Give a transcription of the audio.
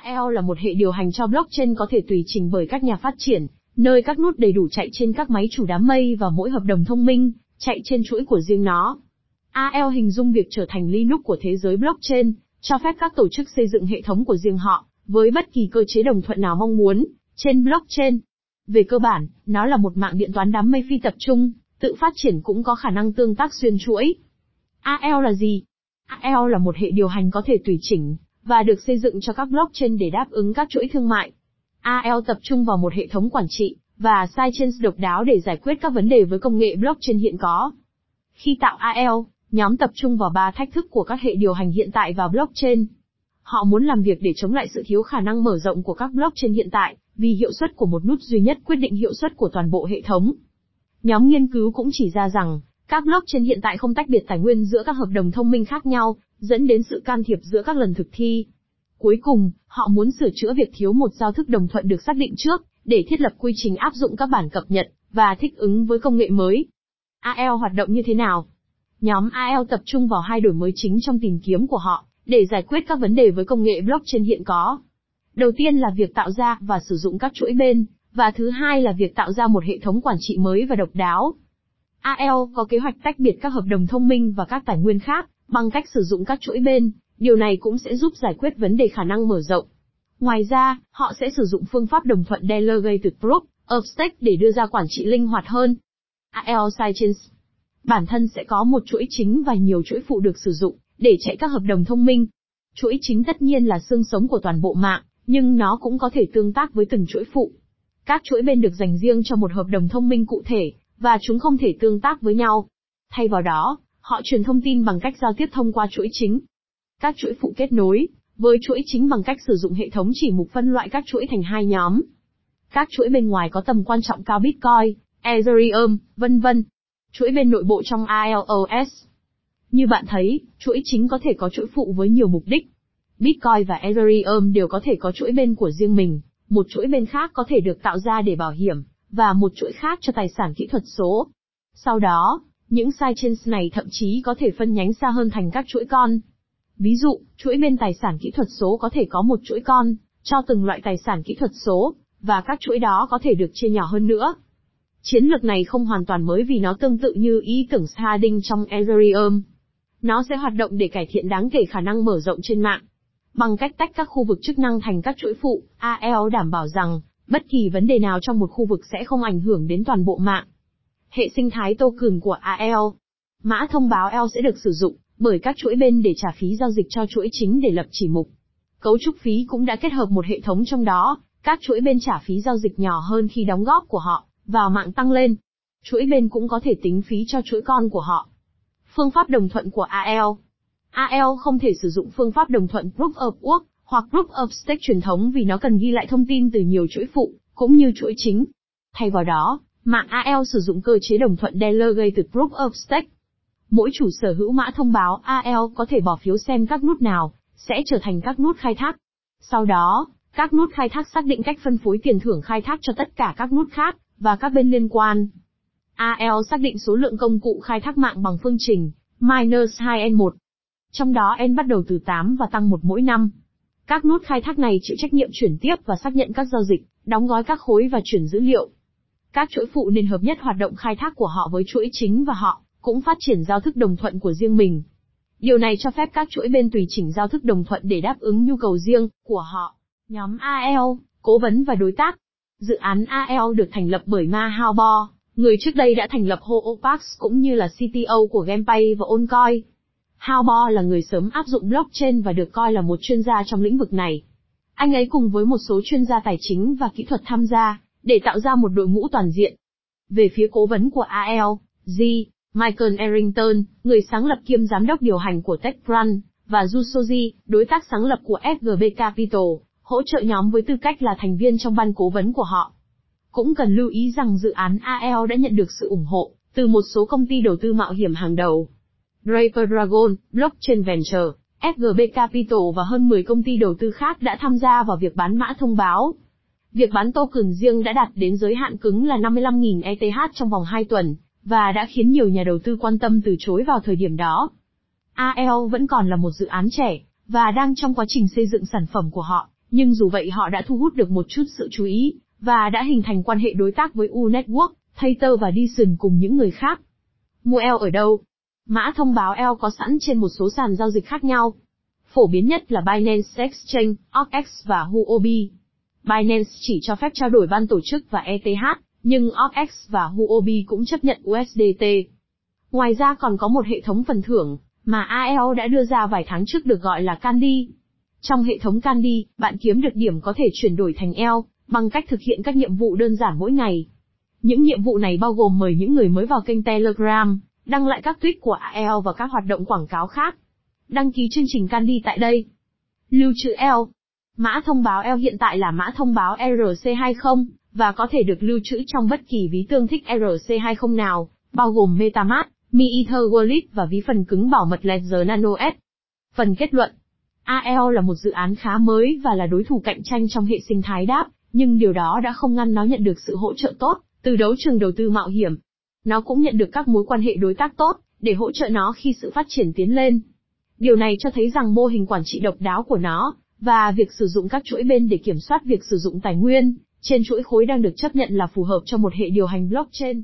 AEL là một hệ điều hành cho blockchain có thể tùy chỉnh bởi các nhà phát triển, nơi các nút đầy đủ chạy trên các máy chủ đám mây và mỗi hợp đồng thông minh, chạy trên chuỗi của riêng nó. AEL hình dung việc trở thành Linux của thế giới blockchain, cho phép các tổ chức xây dựng hệ thống của riêng họ, với bất kỳ cơ chế đồng thuận nào mong muốn, trên blockchain. Về cơ bản, nó là một mạng điện toán đám mây phi tập trung, tự phát triển cũng có khả năng tương tác xuyên chuỗi. AEL là gì? AEL là một hệ điều hành có thể tùy chỉnh, và được xây dựng cho các blockchain để đáp ứng các chuỗi thương mại. Al tập trung vào một hệ thống quản trị, và sidechains độc đáo để giải quyết các vấn đề với công nghệ blockchain hiện có. Khi tạo Al, nhóm tập trung vào ba thách thức của các hệ điều hành hiện tại và blockchain. Họ muốn làm việc để chống lại sự thiếu khả năng mở rộng của các blockchain hiện tại, vì hiệu suất của một nút duy nhất quyết định hiệu suất của toàn bộ hệ thống. Nhóm nghiên cứu cũng chỉ ra rằng, các blockchain hiện tại không tách biệt tài nguyên giữa các hợp đồng thông minh khác nhau, dẫn đến sự can thiệp giữa các lần thực thi. Cuối cùng, họ muốn sửa chữa việc thiếu một giao thức đồng thuận được xác định trước, để thiết lập quy trình áp dụng các bản cập nhật, và thích ứng với công nghệ mới. AL hoạt động như thế nào? Nhóm AL tập trung vào hai đổi mới chính trong tìm kiếm của họ, để giải quyết các vấn đề với công nghệ blockchain hiện có. Đầu tiên là việc tạo ra và sử dụng các chuỗi bên, và thứ hai là việc tạo ra một hệ thống quản trị mới và độc đáo. AL có kế hoạch tách biệt các hợp đồng thông minh và các tài nguyên khác, bằng cách sử dụng các chuỗi bên, điều này cũng sẽ giúp giải quyết vấn đề khả năng mở rộng. Ngoài ra, họ sẽ sử dụng phương pháp đồng thuận Delegated Proof of Stake để đưa ra quản trị linh hoạt hơn. AL Sidechains Bản thân sẽ có một chuỗi chính và nhiều chuỗi phụ được sử dụng, để chạy các hợp đồng thông minh. Chuỗi chính tất nhiên là xương sống của toàn bộ mạng, nhưng nó cũng có thể tương tác với từng chuỗi phụ. Các chuỗi bên được dành riêng cho một hợp đồng thông minh cụ thể, và chúng không thể tương tác với nhau. Thay vào đó, họ truyền thông tin bằng cách giao tiếp thông qua chuỗi chính. Các chuỗi phụ kết nối với chuỗi chính bằng cách sử dụng hệ thống chỉ mục phân loại các chuỗi thành hai nhóm. Các chuỗi bên ngoài có tầm quan trọng cao Bitcoin, Ethereum, vân vân. Chuỗi bên nội bộ trong ILOS. Như bạn thấy, chuỗi chính có thể có chuỗi phụ với nhiều mục đích. Bitcoin và Ethereum đều có thể có chuỗi bên của riêng mình, một chuỗi bên khác có thể được tạo ra để bảo hiểm, và một chuỗi khác cho tài sản kỹ thuật số. Sau đó, những sidechains này thậm chí có thể phân nhánh xa hơn thành các chuỗi con. Ví dụ, chuỗi bên tài sản kỹ thuật số có thể có một chuỗi con, cho từng loại tài sản kỹ thuật số, và các chuỗi đó có thể được chia nhỏ hơn nữa. Chiến lược này không hoàn toàn mới vì nó tương tự như ý tưởng sharding trong Ethereum. Nó sẽ hoạt động để cải thiện đáng kể khả năng mở rộng trên mạng. Bằng cách tách các khu vực chức năng thành các chuỗi phụ, Al đảm bảo rằng, bất kỳ vấn đề nào trong một khu vực sẽ không ảnh hưởng đến toàn bộ mạng. Hệ sinh thái token của AEL Mã thông báo L sẽ được sử dụng bởi các chuỗi bên để trả phí giao dịch cho chuỗi chính để lập chỉ mục. Cấu trúc phí cũng đã kết hợp một hệ thống trong đó, các chuỗi bên trả phí giao dịch nhỏ hơn khi đóng góp của họ vào mạng tăng lên. Chuỗi bên cũng có thể tính phí cho chuỗi con của họ. Phương pháp đồng thuận của AL AL không thể sử dụng phương pháp đồng thuận Proof of Work hoặc Proof of Stake truyền thống vì nó cần ghi lại thông tin từ nhiều chuỗi phụ, cũng như chuỗi chính. Thay vào đó, mạng AL sử dụng cơ chế đồng thuận Delegated Proof of Stake. Mỗi chủ sở hữu mã thông báo AL có thể bỏ phiếu xem các nút nào sẽ trở thành các nút khai thác. Sau đó, các nút khai thác xác định cách phân phối tiền thưởng khai thác cho tất cả các nút khác và các bên liên quan. AL xác định số lượng công cụ khai thác mạng bằng phương trình minus 2n1. Trong đó n bắt đầu từ 8 và tăng một mỗi năm. Các nút khai thác này chịu trách nhiệm chuyển tiếp và xác nhận các giao dịch, đóng gói các khối và chuyển dữ liệu. Các chuỗi phụ nên hợp nhất hoạt động khai thác của họ với chuỗi chính và họ cũng phát triển giao thức đồng thuận của riêng mình. Điều này cho phép các chuỗi bên tùy chỉnh giao thức đồng thuận để đáp ứng nhu cầu riêng của họ. Nhóm AL, cố vấn và đối tác. Dự án AL được thành lập bởi Ma Haobo, người trước đây đã thành lập Hoopax cũng như là CTO của GamePay và OnCoin. Haobo là người sớm áp dụng blockchain và được coi là một chuyên gia trong lĩnh vực này. Anh ấy cùng với một số chuyên gia tài chính và kỹ thuật tham gia, để tạo ra một đội ngũ toàn diện. Về phía cố vấn của AL, Michael Errington, người sáng lập kiêm giám đốc điều hành của TechCrunch, và Jusoji, đối tác sáng lập của FGB Capital, hỗ trợ nhóm với tư cách là thành viên trong ban cố vấn của họ. Cũng cần lưu ý rằng dự án AL đã nhận được sự ủng hộ từ một số công ty đầu tư mạo hiểm hàng đầu. Draper Dragon, Blockchain Venture, FGB Capital và hơn 10 công ty đầu tư khác đã tham gia vào việc bán mã thông báo. Việc bán token riêng đã đạt đến giới hạn cứng là 55.000 ETH trong vòng 2 tuần, và đã khiến nhiều nhà đầu tư quan tâm từ chối vào thời điểm đó. AL vẫn còn là một dự án trẻ, và đang trong quá trình xây dựng sản phẩm của họ, Nhưng dù vậy họ đã thu hút được một chút sự chú ý, và đã hình thành quan hệ đối tác với U Network, Tether và Dyson cùng những người khác. Mua L ở đâu? Mã thông báo L có sẵn trên một số sàn giao dịch khác nhau. Phổ biến nhất là Binance Exchange, OKX và Huobi. Binance chỉ cho phép trao đổi ban tổ chức và ETH, nhưng OPEX và Huobi cũng chấp nhận USDT. Ngoài ra còn có một hệ thống phần thưởng, mà AEO đã đưa ra vài tháng trước được gọi là Candy. Trong hệ thống Candy, bạn kiếm được điểm có thể chuyển đổi thành EO, bằng cách thực hiện các nhiệm vụ đơn giản mỗi ngày. Những nhiệm vụ này bao gồm mời những người mới vào kênh Telegram, đăng lại các tweet của AEO và các hoạt động quảng cáo khác. Đăng ký chương trình Candy tại đây. Lưu trữ EO. Mã thông báo L hiện tại là mã thông báo ERC20, và có thể được lưu trữ trong bất kỳ ví tương thích ERC20 nào, bao gồm MetaMask, Mi Ether Wallet và ví phần cứng bảo mật Ledger Nano S. Phần kết luận AEO là một dự án khá mới và là đối thủ cạnh tranh trong hệ sinh thái đáp, nhưng điều đó đã không ngăn nó nhận được sự hỗ trợ tốt từ đấu trường đầu tư mạo hiểm. Nó cũng nhận được các mối quan hệ đối tác tốt để hỗ trợ nó khi sự phát triển tiến lên. Điều này cho thấy rằng mô hình quản trị độc đáo của nó và việc sử dụng các chuỗi bên để kiểm soát việc sử dụng tài nguyên trên chuỗi khối đang được chấp nhận là phù hợp cho một hệ điều hành blockchain.